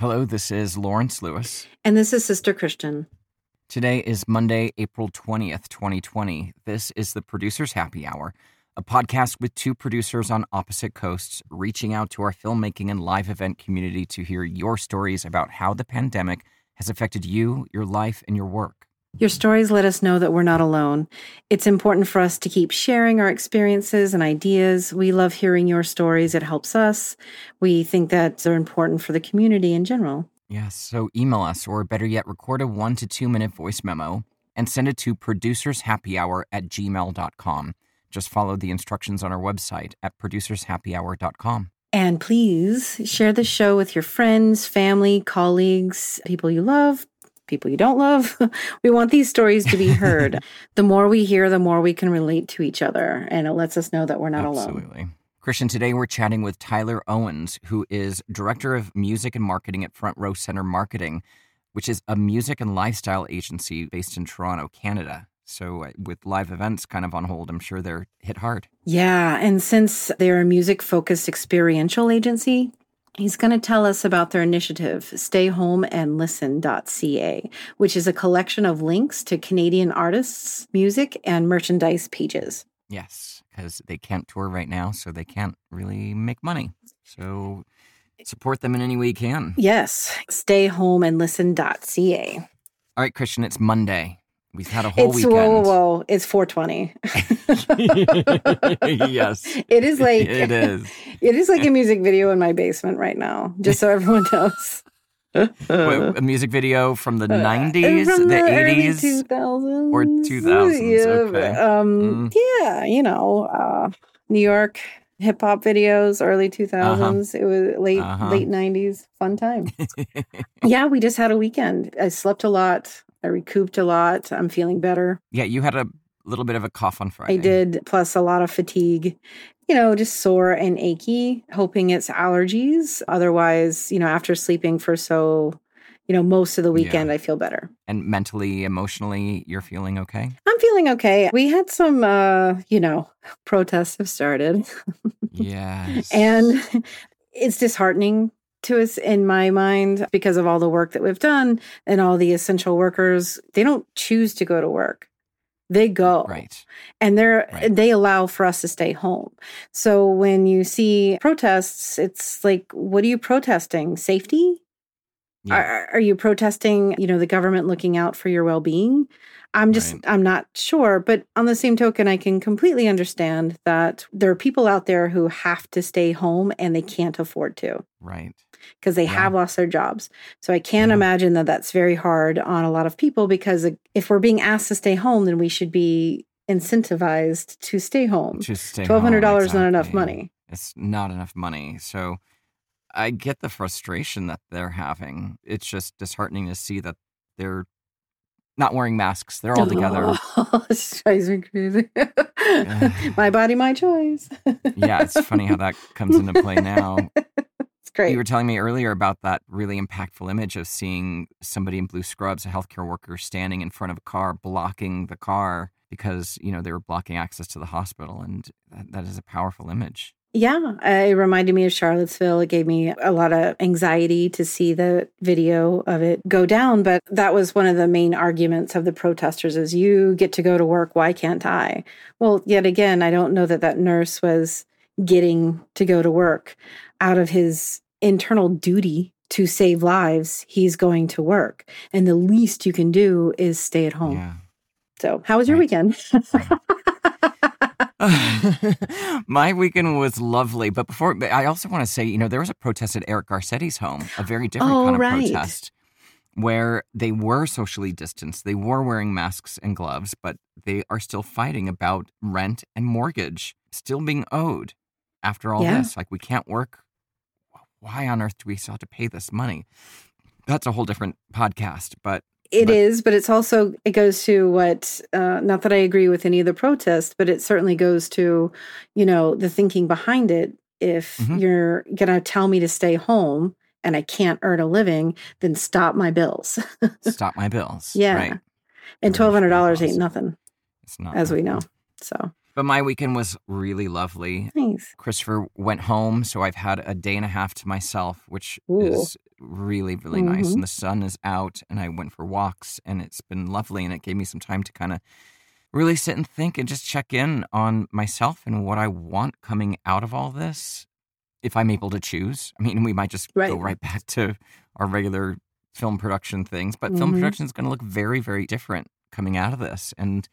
Hello, this is Lawrence Lewis. And this is Sister Christian. Today is Monday, April 20th, 2020. This is the Producer's Happy Hour, a podcast with two producers on opposite coasts reaching out to our filmmaking and live event community to hear your stories about how the pandemic has affected you, your life, and your work. Your stories let us know that we're not alone. It's important for us to keep sharing our experiences and ideas. We love hearing your stories. It helps us. We think that they're important for the community in general. Yes, so email us, or better yet, record a one to two minute voice memo and send it to producershappyhour at gmail.com. Just follow the instructions on our website at producershappyhour.com. And please share the show with your friends, family, colleagues, people you love, people you don't love. we want these stories to be heard. the more we hear, the more we can relate to each other. And it lets us know that we're not Absolutely. alone. Absolutely. Christian, today we're chatting with Tyler Owens, who is Director of Music and Marketing at Front Row Center Marketing, which is a music and lifestyle agency based in Toronto, Canada. So, uh, with live events kind of on hold, I'm sure they're hit hard. Yeah. And since they're a music focused experiential agency, He's going to tell us about their initiative, stayhomeandlisten.ca, which is a collection of links to Canadian artists, music, and merchandise pages. Yes, because they can't tour right now, so they can't really make money. So support them in any way you can. Yes, stayhomeandlisten.ca. All right, Christian, it's Monday. We've had a whole it's, weekend. Whoa, whoa, whoa. It's 420. yes. It is like it is. It is like a music video in my basement right now, just so everyone knows. Wait, a music video from the 90s, Uh, From the, the, 80s? 2000s. or 2000s, Yeah, okay. Um, yeah, you know, uh, New York hip hop videos, early 2000s. It was late Uh-huh. late 90s. Fun time. yeah, we just had a weekend. I slept a lot. I recouped a lot. I'm feeling better. yeah, you had a little bit of a cough on Friday. I did, plus a lot of fatigue, you know, just sore and achy, hoping it's allergies. Otherwise, you know, after sleeping for so, you know, most of the Yeah. weekend, I feel better. And mentally, emotionally, you're feeling okay? I'm feeling okay. We had some, uh, you know, protests have started, Yes. and it's disheartening to us in my mind because of all the work that we've done and all the essential workers. They don't choose to go to work. They go. Right. and they're Right. they allow for us to stay home. So when you see protests, it's like, what are you protesting? Safety? Yeah. Are, are you protesting, you know, the government looking out for your well-being? I'm just Right. I'm not sure, but on the same token I can completely understand that there are people out there who have to stay home and they can't afford to Right. Because they Yeah. have lost their jobs. So I can Yeah. Mm-hmm. imagine that that's very hard on a lot of people because if we're being asked to stay home, then we should be incentivized to stay home. Just stay Twelve hundred home, dollars not enough money. It's not enough money. So I get the frustration that they're having. It's just disheartening to see that they're not wearing masks. They're all together. Oh, this drives me crazy. my body, my choice. yeah, it's funny how that comes into play now. Great. You were telling me earlier about that really impactful image of seeing somebody in blue scrubs, a healthcare worker, standing in front of a car, blocking the car because, you know, they were blocking access to the hospital. And that, that is a powerful image. Yeah, uh, it reminded me of Charlottesville. It gave me a lot of anxiety to see the video of it go down. But that was one of the main arguments of the protesters is you get to go to work. Why can't I? Well, yet again, I don't know that that nurse was getting to go to work out of his internal duty to save lives. He's going to work. And the least you can do is stay at home. Yeah. So how was your Right. weekend? My weekend was lovely, but before I also want to say, you know, there was a protest at Eric Garcetti's home, a very different Oh, kind of right. protest where they were socially distanced. They were wearing masks and gloves, but they are still fighting about rent and mortgage still being owed after all Yeah. this. Like we can't work. Why on earth do we still have to pay this money? That's a whole different podcast, but It But- is, but it's also it goes to what uh, not that I agree with any of the protests, but it certainly goes to you know the thinking behind it. If Mhm. you're gonna tell me to stay home and I can't earn a living, then stop my bills. stop my bills. Yeah. Right. and twelve hundred dollars ain't nothing, It's not as we know. So But my weekend was really lovely. Nice. Christopher went home, so I've had a day and a half to myself, which Ooh. is really, really nice. Mhm. And the sun is out, and I went for walks, and it's been lovely. And it gave me some time to kind of really sit and think and just check in on myself and what I want coming out of all this. If I'm able to choose, I mean, we might just go Right. right back to our regular film production things, but film Mhm. production is going to look very, very different coming out of this. And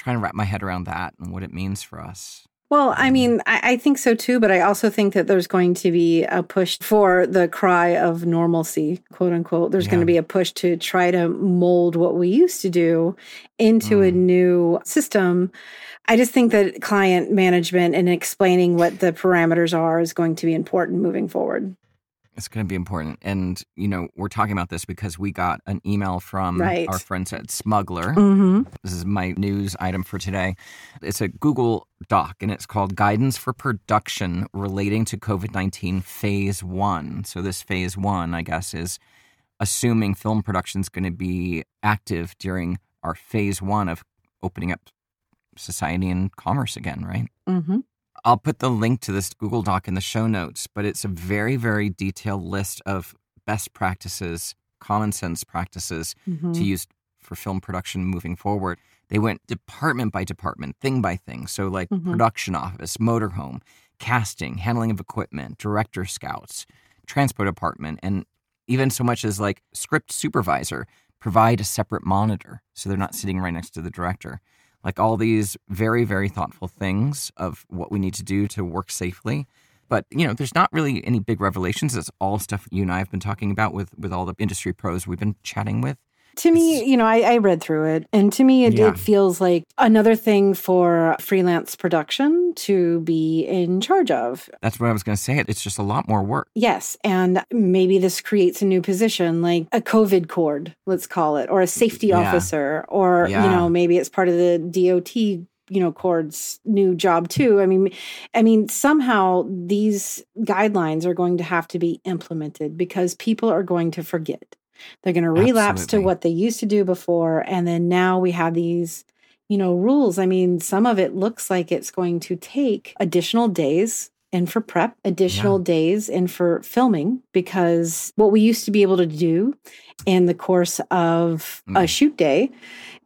trying to wrap my head around that and what it means for us. Well, I mean, I, I think so too, but I also think that there's going to be a push for the cry of normalcy, quote unquote. There's going to be a push to try to mold what we used to do into a Mm. new system. I just think that client management and explaining what the parameters are is going to be important moving forward. It's going to be important. And, you know, we're talking about this because we got an email from Right. our friends at Smuggler. Mm-hmm. This is my news item for today. It's a Google Doc and it's called Guidance for Production Relating to COVID 19 Phase One. So, this phase one, I guess, is assuming film production is going to be active during our phase one of opening up society and commerce again, right? Mm-hmm. I'll put the link to this Google Doc in the show notes, but it's a very, very detailed list of best practices, common sense practices Mm-hmm. to use for film production moving forward. They went department by department, thing by thing. So, like Mhm. production office, motorhome, casting, handling of equipment, director scouts, transport department, and even so much as like script supervisor provide a separate monitor so they're not sitting right next to the director. Like all these very, very thoughtful things of what we need to do to work safely. But you know, there's not really any big revelations. It's all stuff you and I have been talking about with with all the industry pros we've been chatting with. To me, you know, I, I read through it, and to me, it, Yeah. it feels like another thing for freelance production to be in charge of. That's what I was going to say. It's just a lot more work. Yes. And maybe this creates a new position, like a COVID cord, let's call it, or a safety Yeah. officer, or, you know, maybe it's part of the DOT, you know, cord's new job too. I mean, I mean, somehow these guidelines are going to have to be implemented because people are going to forget. They're going to relapse Absolutely. to what they used to do before. And then now we have these you know, rules. I mean, some of it looks like it's going to take additional days and for prep, additional days and for filming, because what we used to be able to do in the course of a Mm. shoot day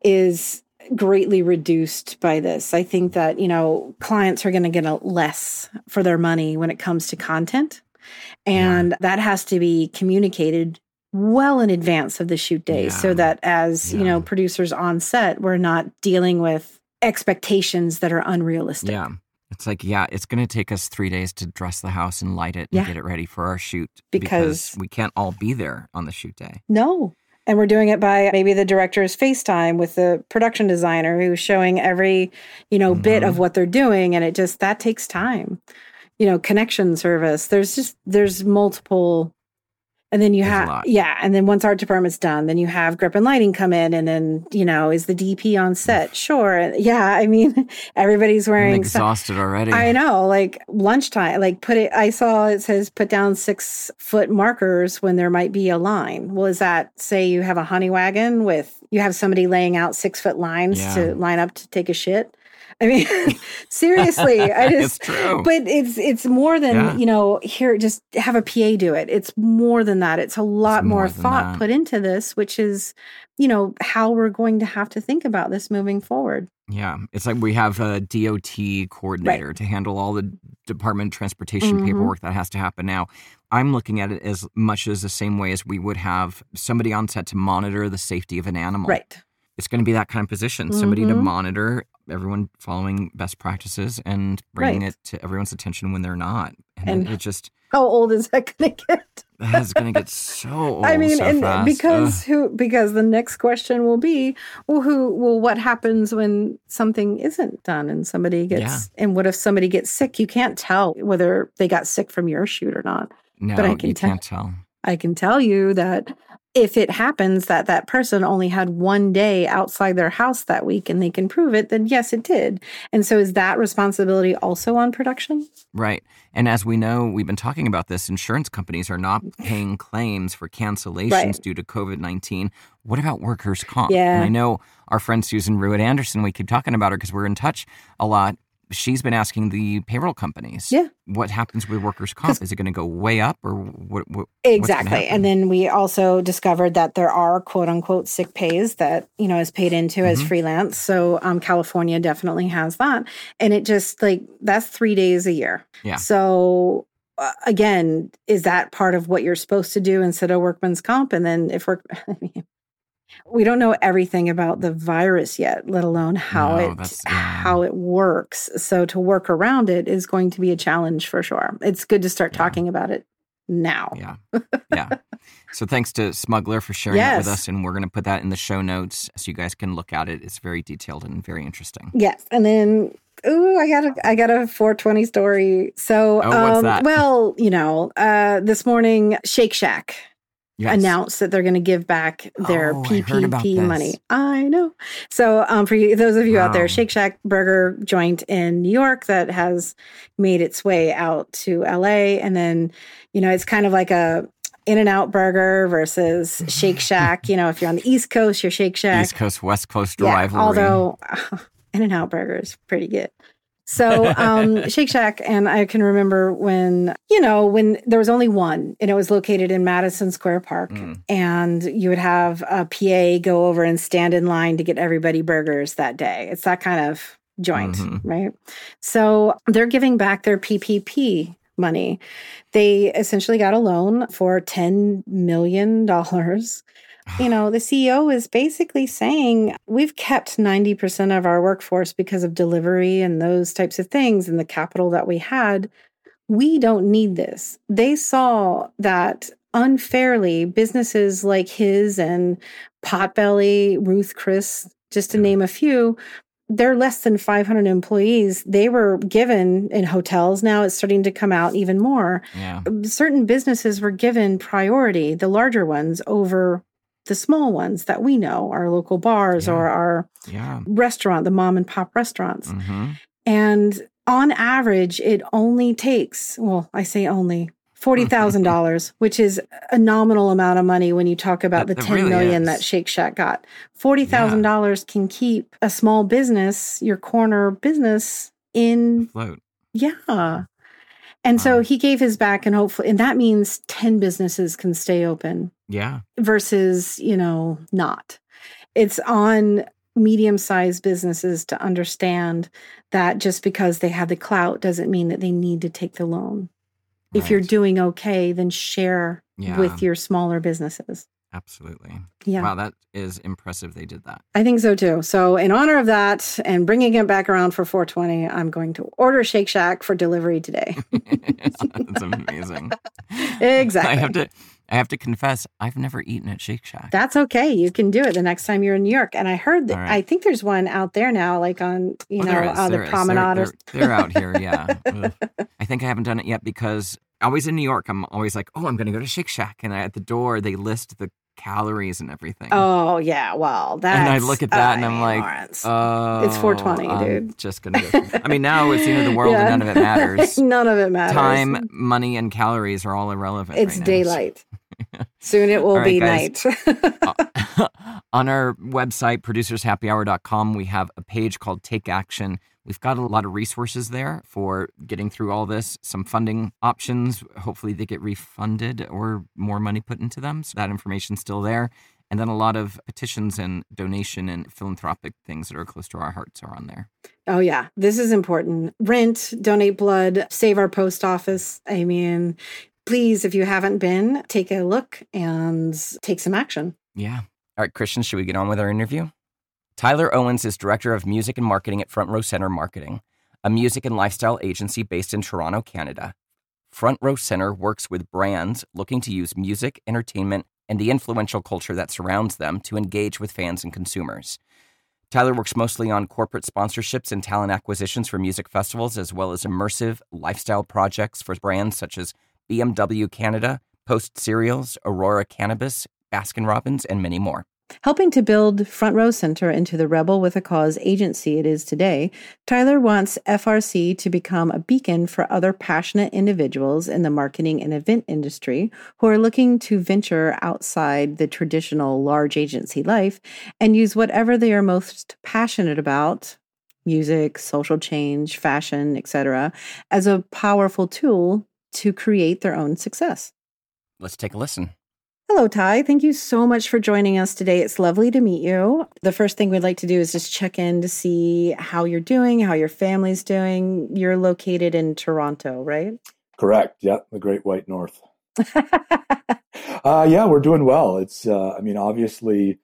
is greatly reduced by this. I think that, you know, clients are going to get a less for their money when it comes to content. And that has to be communicated well in advance of the shoot day Yeah. so that as, you know, producers on set, we're not dealing with expectations that are unrealistic. Yeah. It's like, yeah, it's going to take us three days to dress the house and light it and Yeah. get it ready for our shoot Because- we can't all be there on the shoot day. No. And we're doing it by maybe the director's FaceTime with the production designer who's showing every, you know, bit Mhm. of what they're doing. And it just, that takes time. You know, connection service. There's just, there's multiple. And then you have, yeah. And then once art department's done, then you have grip and lighting come in. And then, you know, is the DP on set? Sure. Yeah. I mean, everybody's I'm wearing some- exhausted already. I know, like lunchtime, like put it, I saw it says put down six foot markers when there might be a line. Well, is that say you have a honey wagon with, you have somebody laying out six foot lines Yeah. to line up to take a shit? I mean, seriously, I it's just, true. but it's, it's more than, Yeah. you know, here, just have a PA do it. It's more than that. It's a lot more, more thought that. put into this, which is, you know, how we're going to have to think about this moving forward. yeah. It's like we have a DOT coordinator to handle all the department transportation Mhm. paperwork that has to happen now. I'm looking at it as much as the same way as we would have somebody on set to monitor the safety of an animal. Right. It's going to be that kind of position. Somebody to Mhm. monitor everyone following best practices and bringing Right. it to everyone's attention when they're not. And, And- it, it just How old is that going to get? that's going to get so old. I mean, so and fast. because Ugh. who? Because the next question will be, well, who? Well, what happens when something isn't done and somebody gets? Yeah. And what if somebody gets sick? You can't tell whether they got sick from your shoot or not. no, but I can you tell- can't tell. I can tell you that if it happens that that person only had one day outside their house that week and they can prove it, then yes, it did. And so is that responsibility also on production? Right. And as we know, we've been talking about this, insurance companies are not paying claims for cancellations Right. due to COVID 19. What about workers' comp? Yeah. And I know our friend Susan Ruitt Anderson, we keep talking about her because we're in touch a lot. She's been asking the payroll companies. Yeah. What happens with workers' comp? Is it going to go way up or what? what exactly. And then we also discovered that there are quote unquote sick pays that, you know, is paid into mm-hmm. as freelance. So um, California definitely has that. And it just like, that's three days a year. Yeah. So uh, again, is that part of what you're supposed to do instead of workman's comp? And then if we're, I mean, we don't know everything about the virus yet, let alone how no, it how it works. So to work around it is going to be a challenge for sure. It's good to start yeah. talking about it now. Yeah. Yeah. so thanks to Smuggler for sharing yes. it with us. And we're going to put that in the show notes so you guys can look at it. It's very detailed and very interesting. Yes. And then Ooh, I got a I got a 420 story. So oh, um, well, you know, uh this morning Shake Shack yes. announced that they're going to give back their oh, PPP I money. I know. So, um, for you, those of you wow. out there, Shake Shack Burger joint in New York that has made its way out to LA, and then you know it's kind of like a In-N-Out Burger versus Shake Shack. you know, if you're on the East Coast, you're Shake Shack. East Coast, West Coast yeah, rivalry. Although In-N-Out Burger is pretty good. So um, Shake Shack, and I can remember when you know when there was only one, and it was located in Madison Square Park, mm. and you would have a PA go over and stand in line to get everybody burgers that day. It's that kind of joint, mm-hmm. right? So they're giving back their PPP money. They essentially got a loan for ten million dollars you know, the CEO is basically saying we've kept 90% of our workforce because of delivery and those types of things and the capital that we had. We don't need this. They saw that unfairly businesses like his and Potbelly, Ruth Chris, just to name a few, they're less than 500 employees. They were given in hotels. Now it's starting to come out even more. Yeah. Certain businesses were given priority, the larger ones, over the small ones that we know, our local bars yeah. or our yeah. restaurant, the mom and pop restaurants. Mm-hmm. And on average, it only takes, well, I say only, forty thousand dollars, which is a nominal amount of money when you talk about the ten really million is. that Shake Shack got. Forty thousand yeah. dollars can keep a small business, your corner business, in float. Yeah. And wow. so he gave his back and hopefully and that means 10 businesses can stay open. Yeah. Versus, you know, not. It's on medium sized businesses to understand that just because they have the clout doesn't mean that they need to take the loan. Right. If you're doing okay, then share yeah. with your smaller businesses. Absolutely. Yeah. Wow, that is impressive they did that. I think so too. So, in honor of that and bringing it back around for 420, I'm going to order Shake Shack for delivery today. That's amazing. exactly. I have to I have to confess, I've never eaten at Shake Shack. That's okay. You can do it the next time you're in New York. And I heard that right. I think there's one out there now, like on you know uh, the promenade. They're, they're, they're, out here, yeah. I think I haven't done it yet because always in New York, I'm always like, oh, I'm going to go to Shake Shack, and at the door they list the calories and everything. Oh yeah, well that. And I look at that and I'm like, oh, it's 420, I'm dude. Just gonna. Go. I mean, now it's the end of the world yeah. and none of it matters. none of it matters. Time, money, and calories are all irrelevant. It's right daylight. Soon it will right, be guys. night. Uh, on our website, producershappyhour.com, we have a page called Take Action We've got a lot of resources there for getting through all this, some funding options. Hopefully, they get refunded or more money put into them. So that information's still there. And then a lot of petitions and donation and philanthropic things that are close to our hearts are on there. Oh, yeah. This is important. Rent, donate blood, save our post office. I mean, please, if you haven't been, take a look and take some action. Yeah. All right, Christian, should we get on with our interview? Tyler Owens is Director of Music and Marketing at Front Row Center Marketing, a music and lifestyle agency based in Toronto, Canada. Front Row Center works with brands looking to use music, entertainment, and the influential culture that surrounds them to engage with fans and consumers. Tyler works mostly on corporate sponsorships and talent acquisitions for music festivals, as well as immersive lifestyle projects for brands such as BMW Canada, Post Cereals, Aurora Cannabis, Baskin Robbins, and many more. Helping to build Front Row Center into the Rebel with a Cause agency it is today, Tyler wants FRC to become a beacon for other passionate individuals in the marketing and event industry who are looking to venture outside the traditional large agency life and use whatever they are most passionate about music, social change, fashion, etc., as a powerful tool to create their own success. Let's take a listen. Hello, Ty. Thank you so much for joining us today. It's lovely to meet you. The first thing we'd like to do is just check in to see how you're doing, how your family's doing. You're located in Toronto, right? Correct. Yeah, the Great White North. uh, yeah, we're doing well. It's, uh, I mean, obviously, it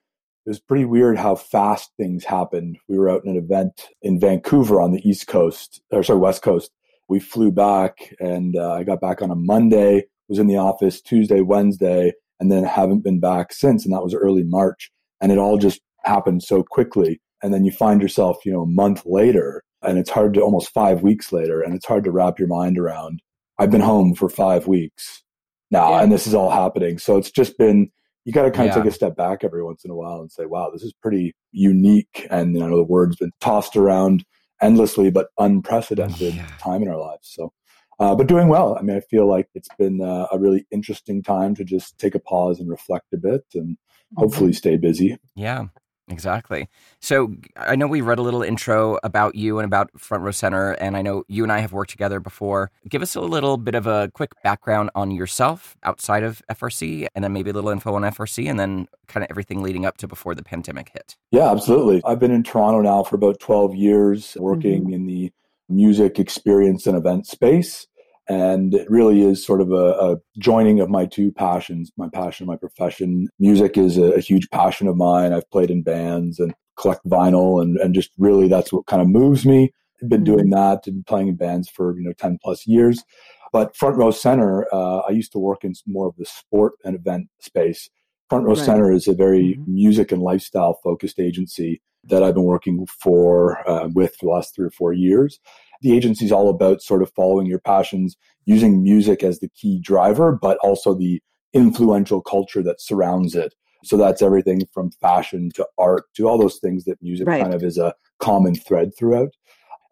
was pretty weird how fast things happened. We were out in an event in Vancouver on the East Coast, or sorry, West Coast. We flew back, and uh, I got back on a Monday. Was in the office Tuesday, Wednesday, and then haven't been back since. And that was early March. And it all just happened so quickly. And then you find yourself, you know, a month later, and it's hard to almost five weeks later, and it's hard to wrap your mind around. I've been home for five weeks now, yeah. and this is all happening. So it's just been, you got to kind of yeah. take a step back every once in a while and say, wow, this is pretty unique. And you know, the word's been tossed around endlessly, but oh, unprecedented yeah. time in our lives. So uh, but doing well. I mean, I feel like it's been uh, a really interesting time to just take a pause and reflect a bit and hopefully stay busy. Yeah. Exactly. So I know we read a little intro about you and about Front Row Center, and I know you and I have worked together before. Give us a little bit of a quick background on yourself outside of FRC, and then maybe a little info on FRC, and then kind of everything leading up to before the pandemic hit. Yeah, absolutely. I've been in Toronto now for about 12 years, working mm-hmm. in the music experience and event space. And it really is sort of a, a, joining of my two passions, my passion, my profession. Music is a, a, huge passion of mine. I've played in bands and collect vinyl and, and just really that's what kind of moves me. I've been doing mm-hmm. that and playing in bands for, you know, 10 plus years. But Front Row Center, uh, I used to work in more of the sport and event space. Front Row right. Center is a very mm-hmm. music and lifestyle focused agency that I've been working for uh, with for the last three or four years the agency is all about sort of following your passions, using music as the key driver, but also the influential culture that surrounds it. So that's everything from fashion to art to all those things that music right. kind of is a common thread throughout.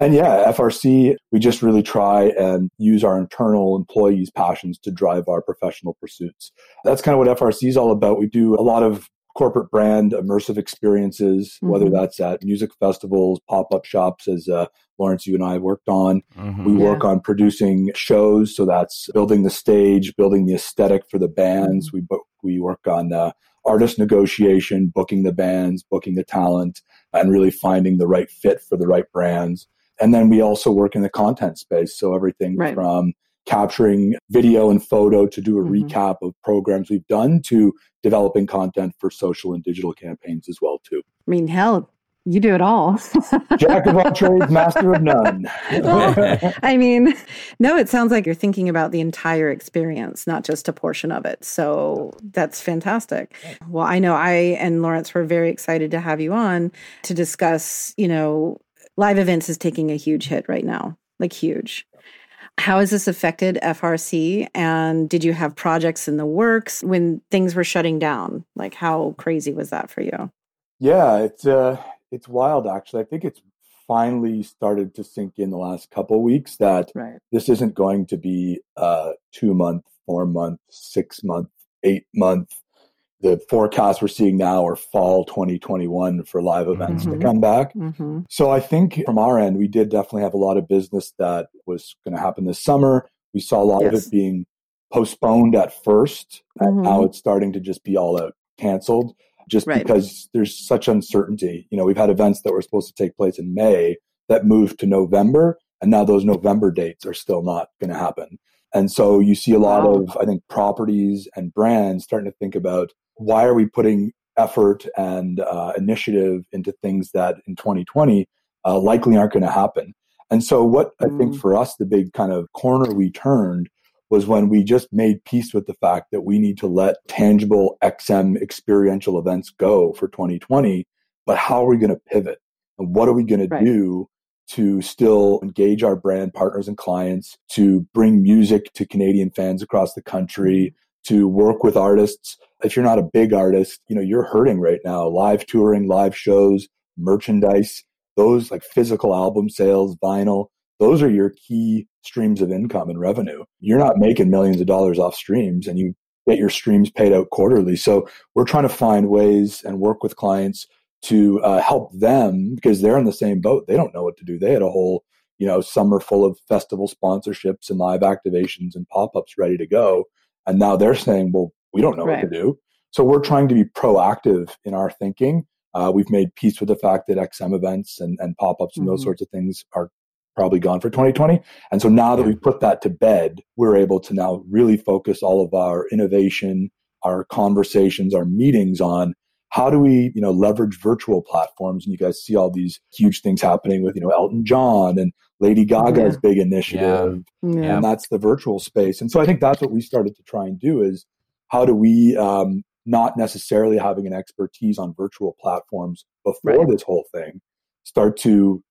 And yeah, FRC, we just really try and use our internal employees' passions to drive our professional pursuits. That's kind of what FRC is all about. We do a lot of corporate brand immersive experiences, mm-hmm. whether that's at music festivals, pop up shops, as uh, Lawrence, you and I have worked on. Mm-hmm. We work yeah. on producing shows, so that's building the stage, building the aesthetic for the bands. Mm-hmm. We we work on uh, artist negotiation, booking the bands, booking the talent, and really finding the right fit for the right brands. And then we also work in the content space, so everything right. from capturing video and photo to do a mm-hmm. recap of programs we've done to developing content for social and digital campaigns as well too. I mean, hell, you do it all. Jack of all trades, master of none. well, I mean, no, it sounds like you're thinking about the entire experience, not just a portion of it. So that's fantastic. Well, I know I and Lawrence were very excited to have you on to discuss, you know, live events is taking a huge hit right now, like huge. How has this affected FRC? And did you have projects in the works when things were shutting down? Like, how crazy was that for you? Yeah, it's uh, it's wild. Actually, I think it's finally started to sink in the last couple weeks that right. this isn't going to be a two month, four month, six month, eight month the forecasts we're seeing now are fall 2021 for live events mm-hmm. to come back. Mm-hmm. So I think from our end, we did definitely have a lot of business that was going to happen this summer. We saw a lot yes. of it being postponed at 1st and mm-hmm. now it's starting to just be all out canceled just right. because there's such uncertainty. You know, we've had events that were supposed to take place in May that moved to November, and now those November dates are still not going to happen. And so you see a lot wow. of, I think, properties and brands starting to think about why are we putting effort and uh, initiative into things that in 2020 uh, likely aren't going to happen. And so, what mm. I think mm. for us, the big kind of corner we turned was when we just made peace with the fact that we need to let tangible XM experiential events go for 2020. But how are we going to pivot? And what are we going right. to do to still engage our brand partners and clients, to bring music to Canadian fans across the country, mm. to work with artists if you're not a big artist, you know, you're hurting right now. Live touring, live shows, merchandise, those like physical album sales, vinyl, those are your key streams of income and revenue. You're not making millions of dollars off streams and you get your streams paid out quarterly. So we're trying to find ways and work with clients to uh, help them because they're in the same boat. They don't know what to do. They had a whole, you know, summer full of festival sponsorships and live activations and pop ups ready to go. And now they're saying, well, we don't know right. what to do. So we're trying to be proactive in our thinking. Uh, we've made peace with the fact that XM events and, and pop ups and mm-hmm. those sorts of things are probably gone for 2020. And so now that we've put that to bed, we're able to now really focus all of our innovation, our conversations, our meetings on how do we, you know, leverage virtual platforms? And you guys see all these huge things happening with, you know, Elton John and Lady Gaga's yeah. big initiative. Yeah. And that's the virtual space. And so I think that's what we started to try and do is how do we, um, not necessarily having an expertise on virtual platforms before right. this whole thing, start to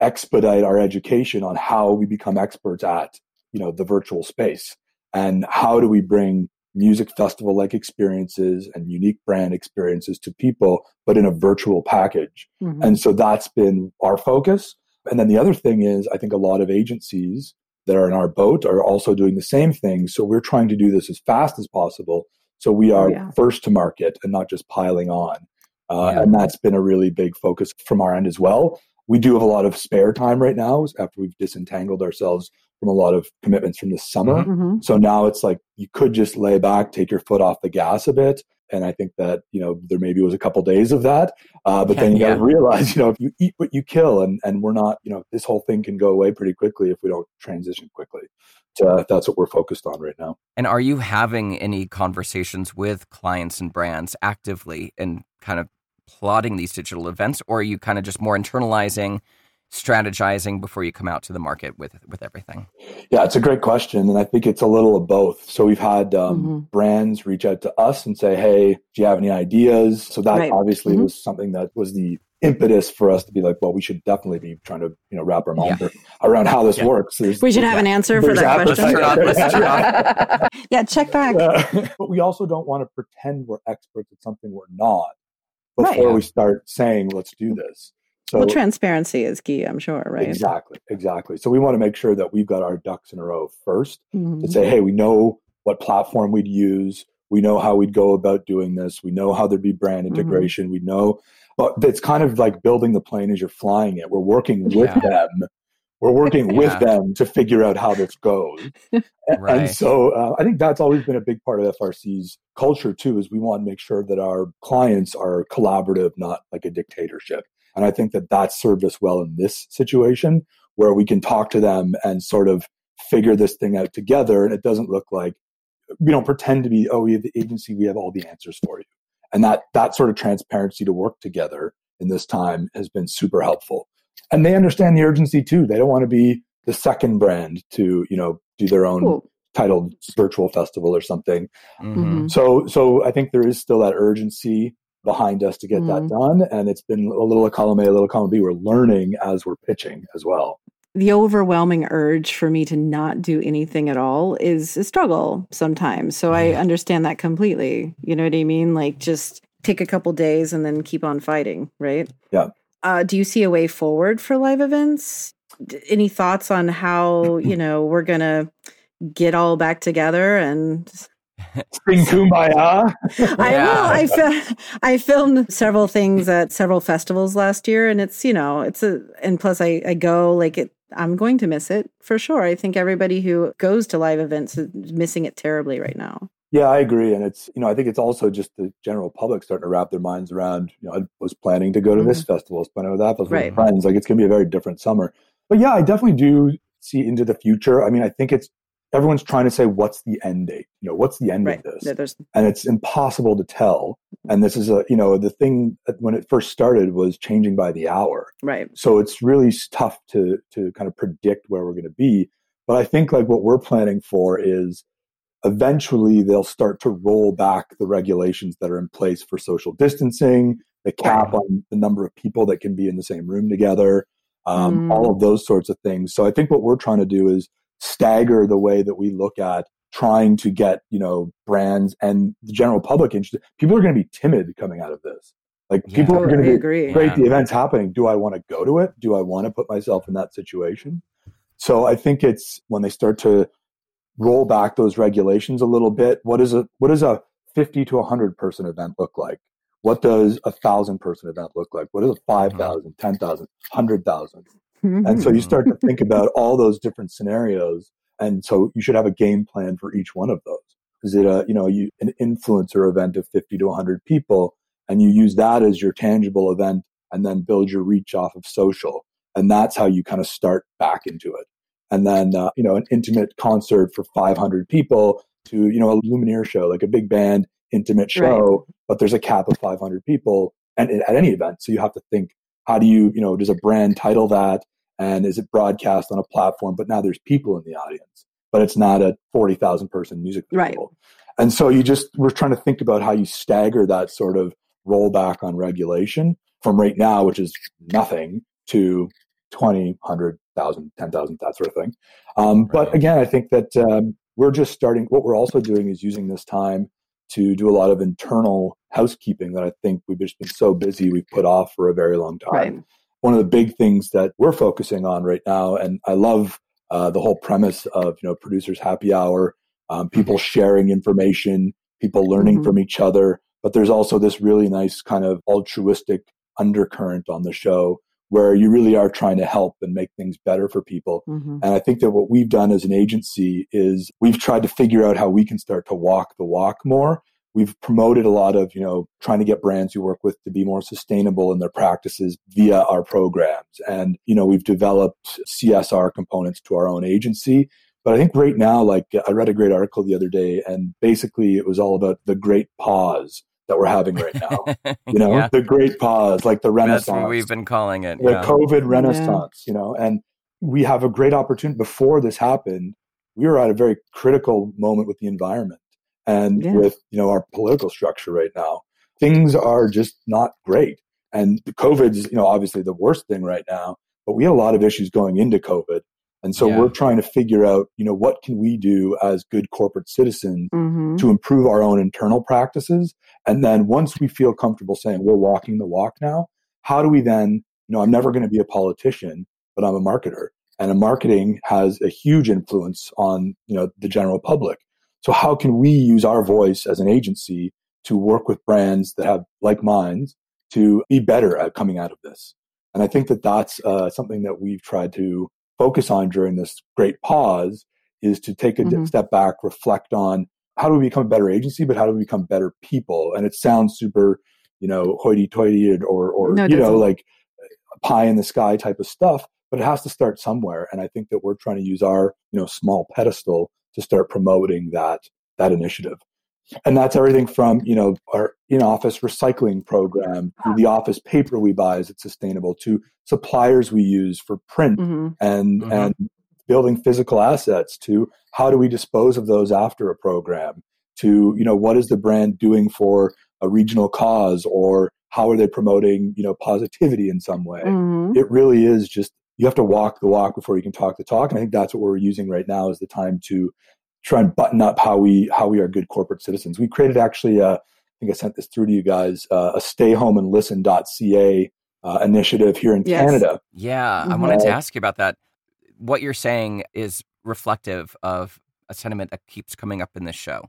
expedite our education on how we become experts at, you know, the virtual space and how do we bring music festival like experiences and unique brand experiences to people, but in a virtual package. Mm-hmm. And so that's been our focus. And then the other thing is, I think a lot of agencies that are in our boat are also doing the same thing. So we're trying to do this as fast as possible. So we are yeah. first to market and not just piling on. Uh, yeah. And that's been a really big focus from our end as well. We do have a lot of spare time right now after we've disentangled ourselves from a lot of commitments from the summer. Mm-hmm. So now it's like you could just lay back, take your foot off the gas a bit. And I think that, you know, there maybe was a couple days of that. Uh, but then you yeah. got to realize, you know, if you eat what you kill and, and we're not, you know, this whole thing can go away pretty quickly if we don't transition quickly. So that's what we're focused on right now. And are you having any conversations with clients and brands actively and kind of plotting these digital events? Or are you kind of just more internalizing strategizing before you come out to the market with with everything? Yeah, it's a great question, and I think it's a little of both. So we've had um, mm-hmm. brands reach out to us and say, "Hey, do you have any ideas?" So that right. obviously mm-hmm. was something that was the impetus for us to be like, well, we should definitely be trying to, you know, wrap our mind yeah. around how this yeah. works. There's, we should have an answer for that question. yeah, check back. Uh, but we also don't want to pretend we're experts at something we're not before right. we start saying, let's do this. So, well, transparency is key, I'm sure, right? Exactly, exactly. So we want to make sure that we've got our ducks in a row 1st mm-hmm. to say, hey, we know what platform we'd use. We know how we'd go about doing this. We know how there'd be brand mm-hmm. integration. Mm-hmm. We know, but it's kind of like building the plane as you're flying it. We're working with yeah. them. We're working yeah. with them to figure out how this goes. right. And so uh, I think that's always been a big part of FRC's culture too, is we want to make sure that our clients are collaborative, not like a dictatorship. And I think that that served us well in this situation where we can talk to them and sort of figure this thing out together. And it doesn't look like we don't pretend to be, oh, we have the agency, we have all the answers for you. And that that sort of transparency to work together in this time has been super helpful. And they understand the urgency too. They don't want to be the second brand to, you know, do their own cool. titled virtual festival or something. Mm-hmm. So so I think there is still that urgency behind us to get mm. that mm-hmm. done. And it's been a little column A, a little column B. We're learning as we're pitching as well. The overwhelming urge for me to not do anything at all is a struggle sometimes. So I understand that completely. You know what I mean? Like just take a couple days and then keep on fighting, right? Yeah. Uh, do you see a way forward for live events? Any thoughts on how, you know, we're going to get all back together and Spring kumbaya. I will. I, fi- I filmed several things at several festivals last year, and it's you know it's a and plus I I go like it. I'm going to miss it for sure. I think everybody who goes to live events is missing it terribly right now. Yeah, I agree, and it's you know I think it's also just the general public starting to wrap their minds around. You know, I was planning to go to mm-hmm. this festival, I was planning to that festival right. with friends. Like it's going to be a very different summer. But yeah, I definitely do see into the future. I mean, I think it's everyone's trying to say what's the end date? You know what's the end right. of this and it's impossible to tell. And this is a you know the thing when it first started was changing by the hour. Right. So it's really tough to to kind of predict where we're going to be. But i think like what we're planning for is eventually they'll start to roll back the regulations that are in place for social distancing the cap on the number of people that can be in the same room together um, mm. all of those sorts of things. So i think what we're trying to do is stagger the way that we look at trying to get you know brands and the general public interested people are going to be timid coming out of this like yeah, people are going to be agree. great yeah. the event's happening do i want to go to it do i want to put myself in that situation so i think it's when they start to roll back those regulations a little bit what is a what does a 50 to 100 person event look like what does a thousand person event look like? What does a mm-hmm. 5,000, 10,000, 100,000? And so you start to think about all those different scenarios. And so you should have a game plan for each one of those. Is it a, you know, you, an influencer event of 50 to 100 people and you use that as your tangible event and then build your reach off of social. And that's how you kind of start back into it. And then, uh, you know, an intimate concert for 500 people to, you know, a Lumineer show, like a big band intimate show, right. but there's a cap of 500 people and at any event. So you have to think, how do you, you know, does a brand title that? And is it broadcast on a platform? But now there's people in the audience, but it's not a 40,000 person music festival. Right. And so you just, we're trying to think about how you stagger that sort of rollback on regulation from right now, which is nothing, to 20, 100,000, 10,000, that sort of thing. Um, right. But again, I think that um, we're just starting, what we're also doing is using this time to do a lot of internal housekeeping that I think we've just been so busy we've put off for a very long time. Right. One of the big things that we're focusing on right now, and I love uh, the whole premise of you know producers happy hour, um, people mm-hmm. sharing information, people learning mm-hmm. from each other, but there's also this really nice kind of altruistic undercurrent on the show where you really are trying to help and make things better for people. Mm-hmm. And I think that what we've done as an agency is we've tried to figure out how we can start to walk the walk more. We've promoted a lot of, you know, trying to get brands we work with to be more sustainable in their practices via our programs. And, you know, we've developed CSR components to our own agency. But I think right now, like I read a great article the other day, and basically it was all about the great pause that we're having right now. You know, yeah. the great pause, like the Renaissance. That's what we've been calling it. The yeah. COVID Renaissance, yeah. you know, and we have a great opportunity. Before this happened, we were at a very critical moment with the environment and with, you know, our political structure right now. Things are just not great. And the COVID's, you know, obviously the worst thing right now, but we had a lot of issues going into COVID and so yeah. we're trying to figure out, you know, what can we do as good corporate citizens mm-hmm. to improve our own internal practices? And then once we feel comfortable saying we're walking the walk now, how do we then, you know, I'm never going to be a politician, but I'm a marketer. And a marketing has a huge influence on, you know, the general public. So how can we use our voice as an agency to work with brands that have like minds to be better at coming out of this? And I think that that's uh, something that we've tried to focus on during this great pause is to take a mm-hmm. step back, reflect on how do we become a better agency, but how do we become better people? And it sounds super, you know, hoity-toity or, or no, you know, like pie in the sky type of stuff, but it has to start somewhere. And I think that we're trying to use our, you know, small pedestal to start promoting that that initiative. And that's everything from, you know, our in-office recycling program to the office paper we buy is it sustainable to suppliers we use for print mm-hmm. and mm-hmm. and building physical assets to how do we dispose of those after a program to, you know, what is the brand doing for a regional cause or how are they promoting, you know, positivity in some way? Mm-hmm. It really is just you have to walk the walk before you can talk the talk. And I think that's what we're using right now is the time to try and button up how we how we are good corporate citizens. We created actually, uh, I think I sent this through to you guys, uh, a stay home and listen.ca uh, initiative here in yes. Canada. Yeah, mm-hmm. I wanted to ask you about that. What you're saying is reflective of a sentiment that keeps coming up in this show.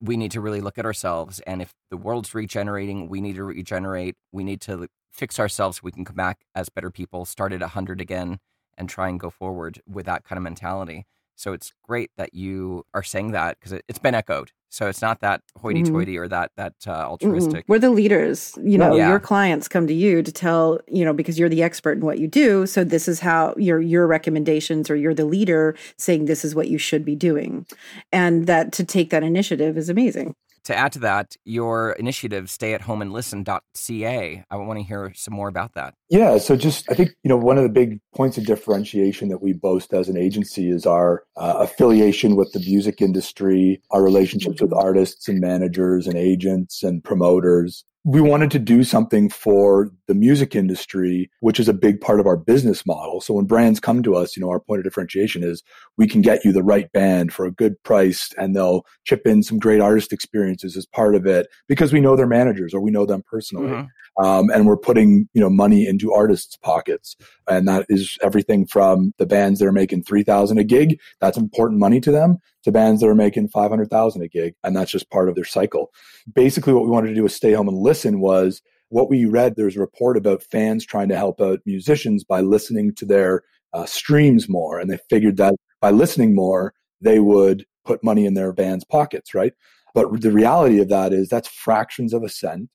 We need to really look at ourselves, and if the world's regenerating, we need to regenerate. We need to fix ourselves so we can come back as better people, start at 100 again, and try and go forward with that kind of mentality. So it's great that you are saying that because it, has been echoed. So it's not that hoity-toity mm-hmm. or that that uh, altruistic. Mm-hmm. We're the leaders. You know, yeah. your clients come to you to tell you know because you're the expert in what you do. So this is how your your recommendations or you're the leader saying this is what you should be doing, and that to take that initiative is amazing to add to that, your initiative, stay at home and listen.ca. I want to hear some more about that. Yeah. So just, I think, you know, one of the big points of differentiation that we boast as an agency is our uh, affiliation with the music industry, our relationships with artists and managers and agents and promoters we wanted to do something for the music industry, which is a big part of our business model. So when brands come to us, you know, our point of differentiation is we can get you the right band for a good price and they'll chip in some great artist experiences as part of it because we know their managers or we know them personally. Mm-hmm. Um, and we're putting, you know, money into artists' pockets. And that is everything from the bands that are making 3000 a gig. That's important money to them to bands that are making 500,000 a gig. And that's just part of their cycle. Basically, what we wanted to do was stay home and listen was what we read. There's a report about fans trying to help out musicians by listening to their uh, streams more. And they figured that by listening more, they would put money in their band's pockets, right? But the reality of that is that's fractions of a cent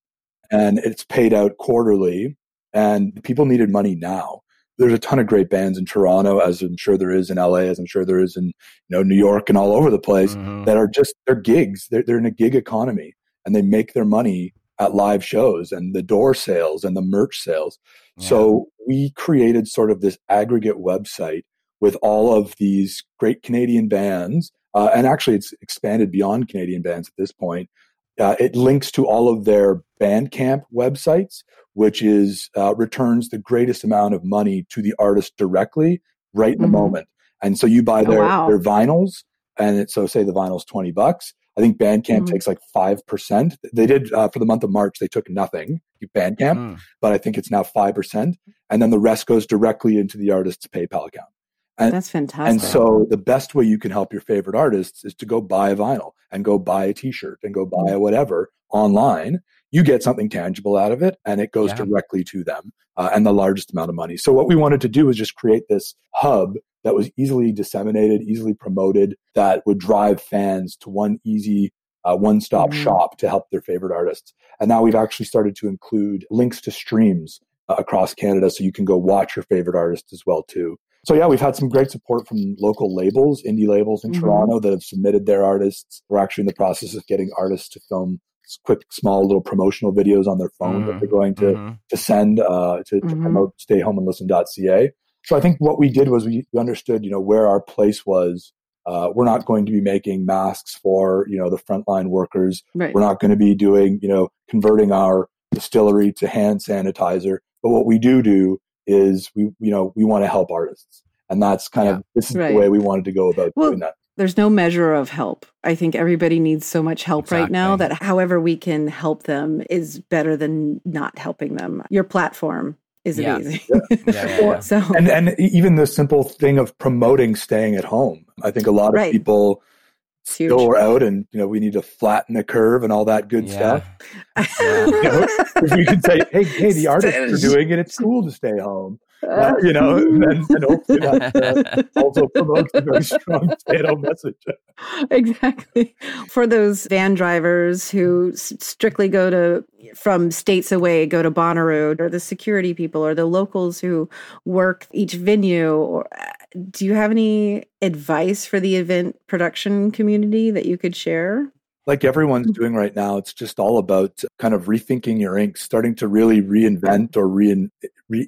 and it's paid out quarterly and people needed money now there's a ton of great bands in Toronto, as I'm sure there is in LA, as I'm sure there is in you know New York and all over the place mm-hmm. that are just they're gigs. They're they're in a gig economy and they make their money at live shows and the door sales and the merch sales. Yeah. So we created sort of this aggregate website with all of these great Canadian bands, uh, and actually it's expanded beyond Canadian bands at this point. Uh, it links to all of their Bandcamp websites, which is uh, returns the greatest amount of money to the artist directly right in mm-hmm. the moment. And so you buy oh, their, oh, wow. their vinyls, and it, so say the vinyl's 20 bucks. I think Bandcamp mm-hmm. takes like 5%. They did uh, for the month of March, they took nothing, Bandcamp, mm. but I think it's now 5%. And then the rest goes directly into the artist's PayPal account. And, That's fantastic. And so the best way you can help your favorite artists is to go buy a vinyl and go buy a t-shirt and go buy mm. a whatever online you get something tangible out of it and it goes yeah. directly to them uh, and the largest amount of money. So what we wanted to do was just create this hub that was easily disseminated, easily promoted, that would drive fans to one easy uh, one-stop mm-hmm. shop to help their favorite artists. And now we've actually started to include links to streams uh, across Canada, so you can go watch your favorite artists as well too. So yeah, we've had some great support from local labels, indie labels in mm-hmm. Toronto that have submitted their artists. We're actually in the process of getting artists to film quick, small little promotional videos on their phone mm that they're going to mm-hmm. to send uh, to, mm-hmm. to promote stayhomeandlisten.ca. So I think what we did was we understood, you know, where our place was. Uh, we're not going to be making masks for you know the frontline workers. Right. We're not going to be doing you know converting our distillery to hand sanitizer. But what we do do is we you know we want to help artists, and that's kind yeah. of this is right. the way we wanted to go about well, doing that there's no measure of help. I think everybody needs so much help exactly. right now that however we can help them is better than not helping them. Your platform is yeah. amazing. Yeah. Yeah, so and and even the simple thing of promoting staying at home. I think a lot of right. people still are out and you know we need to flatten the curve and all that good stuff. you know, if we could say, hey, hey, the artists are doing it, it's cool to stay home. Uh, you know, and, and hopefully that uh, also promotes a very strong potato message. exactly. For those van drivers who strictly go to from states away, go to Bonnaroo, or the security people, or the locals who work each venue, or do you have any advice for the event production community that you could share? like everyone's mm-hmm. doing right now, it's just all about kind of rethinking your ink, starting to really reinvent or re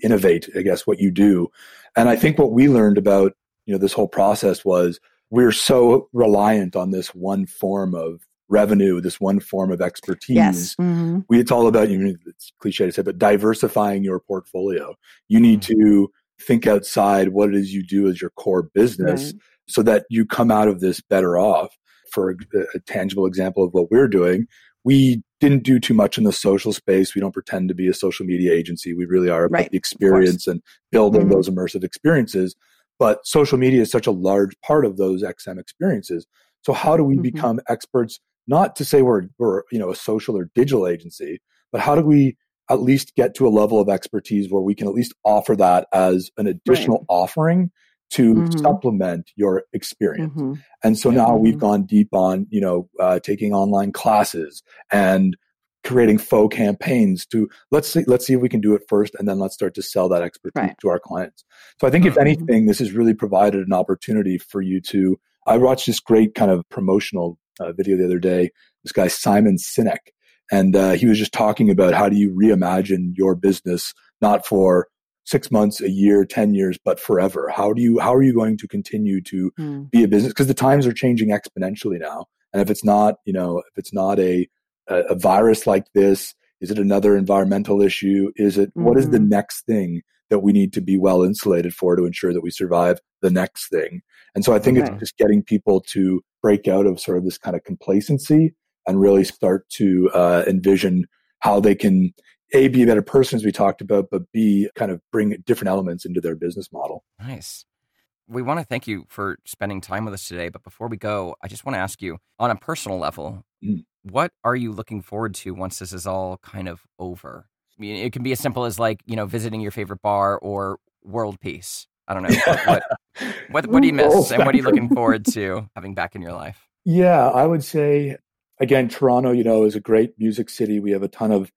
innovate, I guess, what you do. And I think what we learned about, you know, this whole process was we're so reliant on this one form of revenue, this one form of expertise. Yes. Mm-hmm. We, it's all about, you know, it's cliche to say, but diversifying your portfolio. You need mm-hmm. to think outside what it is you do as your core business right. so that you come out of this better off for a, a tangible example of what we're doing, we didn't do too much in the social space. We don't pretend to be a social media agency. We really are about right, the experience and building mm-hmm. those immersive experiences. But social media is such a large part of those XM experiences. So how do we mm-hmm. become experts? Not to say we're we're you know a social or digital agency, but how do we at least get to a level of expertise where we can at least offer that as an additional right. offering to mm-hmm. supplement your experience. Mm-hmm. And so now we've mm-hmm. gone deep on, you know, uh, taking online classes and creating faux campaigns to let's see let's see if we can do it first and then let's start to sell that expertise right. to our clients. So I think if mm-hmm. anything this has really provided an opportunity for you to I watched this great kind of promotional uh, video the other day this guy Simon Sinek and uh, he was just talking about how do you reimagine your business not for six months, a year, 10 years, but forever? How do you, how are you going to continue to mm. be a business? Because the times are changing exponentially now. And if it's not, you know, if it's not a, a, a virus like this, is it another environmental issue? Is it, mm-hmm. what is the mm-hmm. next thing that we need to be well insulated for to ensure that we survive the next thing? And so I think okay. it's just getting people to break out of sort of this kind of complacency and really start to uh, envision how they can a be a better person as we talked about but b kind of bring different elements into their business model nice we want to thank you for spending time with us today. But before we go, I just want to ask you on a personal level, Mm. what are you looking forward to once this is all kind of over? I mean, it can be as simple as like, you know, visiting your favorite bar or world peace. I don't know. What, what, what, what do you miss? And what are you looking forward to having back in your life? Yeah, I would say again, Toronto, you know, is a great music city. We have a ton of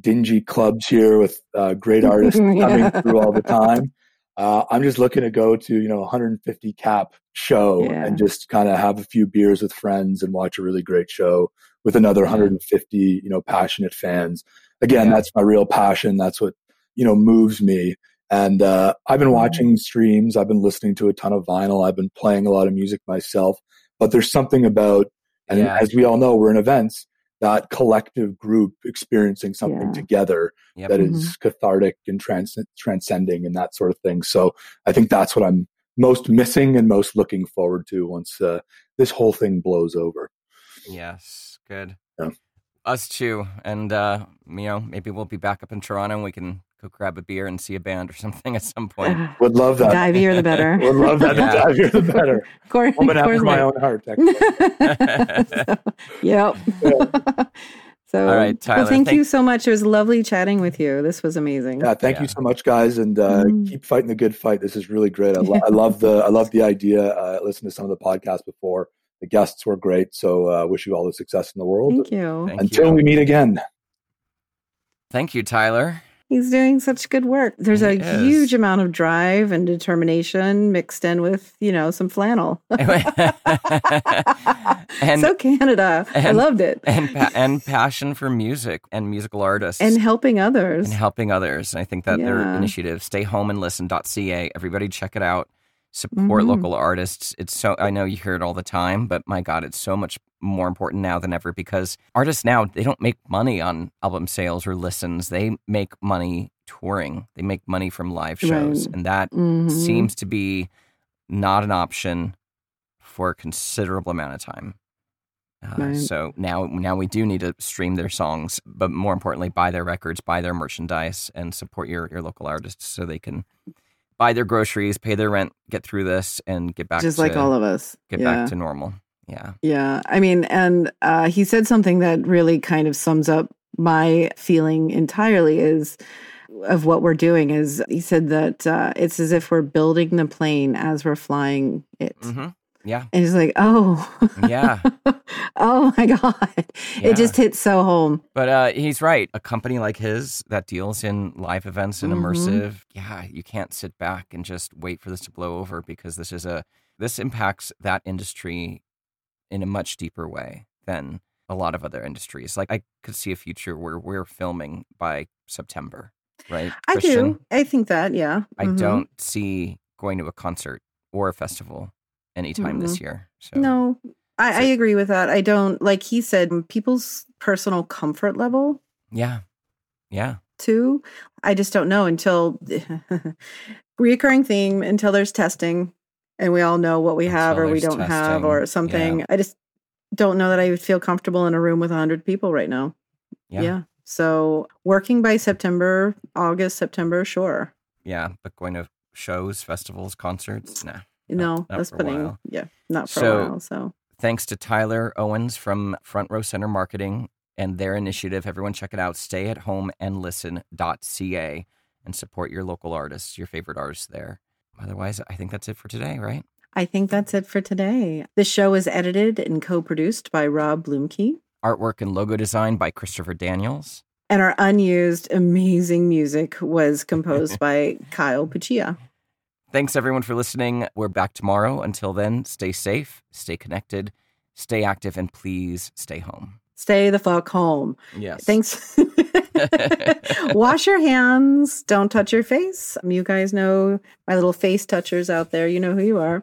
dingy clubs here with uh, great artists coming through all the time. Uh, I'm just looking to go to you know 150 cap show Yeah. and just kind of have a few beers with friends and watch a really great show with another 150 you know passionate fans. Again, Yeah. that's my real passion. That's what you know moves me. And uh, I've been watching streams. I've been listening to a ton of vinyl. I've been playing a lot of music myself. But there's something about, and Yeah. as we all know, we're in events. That collective group experiencing something Yeah. together Yep. that is cathartic and trans- transcending and that sort of thing. So I think that's what I'm most missing and most looking forward to once uh, this whole thing blows over. Yes. Good. Yeah. Us too. And, uh, you know, maybe we'll be back up in Toronto and we can go grab a beer and see a band or something at some point. Would love that. Divier the better. Would love that. Yeah. The divier, the better. Of course, Woman after course my own heart. so, yep. so, All right, Tyler, Well, thank, thank- you so much. It was lovely chatting with you. This was amazing. Yeah, thank Yeah. you so much, guys, and uh, Mm. keep fighting the good fight. This is really great. I, lo- I love the I love the idea. Uh, I listened to some of the podcasts before. The guests were great, so uh, wish you all the success in the world. Thank you. Thank Until you. we meet again. Thank you, Tyler. He's doing such good work. There's He a is. huge amount of drive and determination mixed in with, you know, some flannel. and so Canada. I loved it. and pa- and passion for music and musical artists And helping others. and helping others. I think that their Yeah. initiative, stayhomeandlisten.ca, everybody check it out. Support Mhm. local artists. It's so I know you hear it all the time, but my God, it's so much more important now than ever because artists now they don't make money on album sales or listens. They make money touring. They make money from live shows, Right. and that Mhm. seems to be not an option for a considerable amount of time. Uh, Right. So now, now we do need to stream their songs, but more importantly, buy their records, buy their merchandise, and support your your local artists so they can buy their groceries, pay their rent, get through this, and get back just to like all of us. get yeah. back to normal. Yeah, Yeah. I mean, and uh, he said something that really kind of sums up my feeling entirely is of what we're doing is he said that uh, it's as if we're building the plane as we're flying it. hmm yeah, And he's like, oh, yeah. oh my God. Yeah. It just hits so home. But uh, he's right. A company like his that deals in live events and Mhm. immersive, yeah, you can't sit back and just wait for this to blow over because this is a this impacts that industry in a much deeper way than a lot of other industries. Like I could see a future where we're filming by September, right? I Christian? do. I think that, yeah. I Mhm. don't see going to a concert or a festival anytime this year. So No, I, So- I agree with that. I don't, like he said, people's personal comfort level yeah, yeah, too. I just don't know until reoccurring theme until there's testing and we all know what we have or we don't have or something. I just don't know that I would feel comfortable in a room with 100 people right now. yeah, Yeah. yeah. So working by September, August, September, sure. Yeah, but going to shows, festivals, concerts, nah. No, not that's putting, yeah, not for So- a while. So thanks to Tyler Owens from Front Row Center Marketing and their initiative. Everyone check it out. Stay at home and listen.ca and support your local artists, your favorite artists there. Otherwise, I think that's it for today, right? I think that's it for today. The show is edited and co produced by Rob Bloomkey. Artwork and logo design by Christopher Daniels. And our unused, amazing music was composed by Kyle Pachia. Thanks everyone for listening. We're back tomorrow. Until then, stay safe, stay connected, stay active, and please stay home. Stay the fuck home. Yes. Thanks. Wash your hands. Don't touch your face. You guys know my little face touchers out there. You know who you are.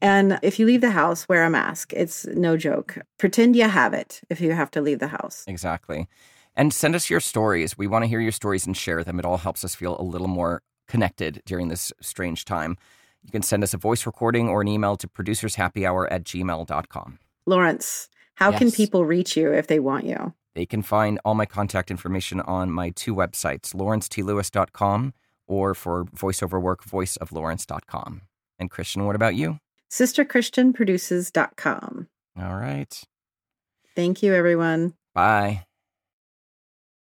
And if you leave the house, wear a mask. It's no joke. Pretend you have it if you have to leave the house. Exactly. And send us your stories. We want to hear your stories and share them. It all helps us feel a little more connected during this strange time. You can send us a voice recording or an email to producershappyhour at gmail.com. Lawrence, how can people reach you if they want you? They can find all my contact information on my two websites, lawrencetLewis.com or for voiceover work, voiceoflawrence.com. And Christian, what about you? SisterChristianProduces.com. All right. Thank you, everyone. Bye.